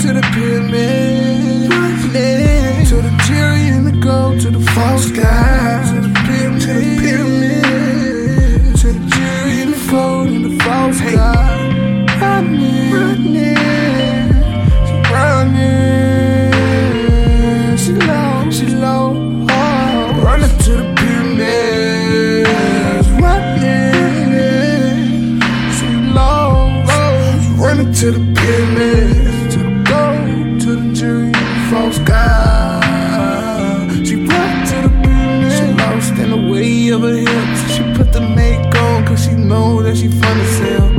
to the pyramid. To the jury and the gold, to the false god. To the pyramid. To the. To the jury and the gold and the false hey. Running, running. She low, she low. Oh. Running to the of her hips. She put the make on, cause she know that she fun as hell.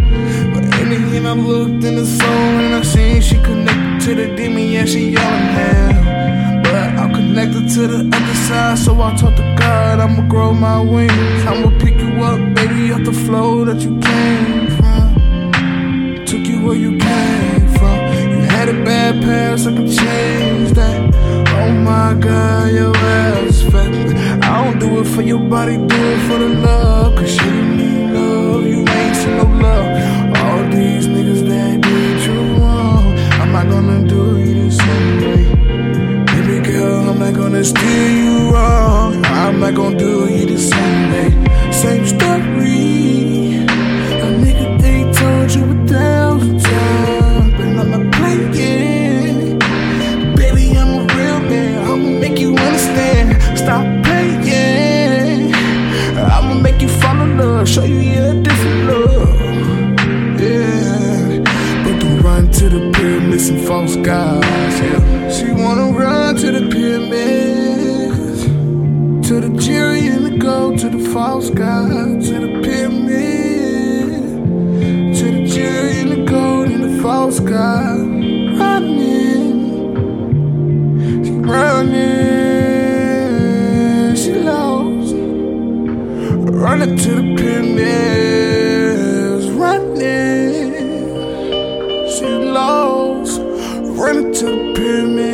But end, I looked in the soul and I seen she connected to the demon, yeah, she yelling hell. But I'm connected to the other side, so I talk to God, I'ma grow my wings. I'ma pick you up, baby, off the flow that you came from. Took you where you came from. You had a bad past, I can change that. Oh my God, your ass fat. I don't for your body, do it for the love. Cause you need love, you ain't seen no love. All these niggas that did you wrong. I'm not gonna do you the same way. Baby girl, I'm not gonna steer pyramids and false gods. Yeah. She wanna run to the pyramids. To the jury and the gold. To the false god. To the pyramid. To the jury and the gold and the false god. Running. She running, she lost. Running to the pyramids, running. She lost. Running to the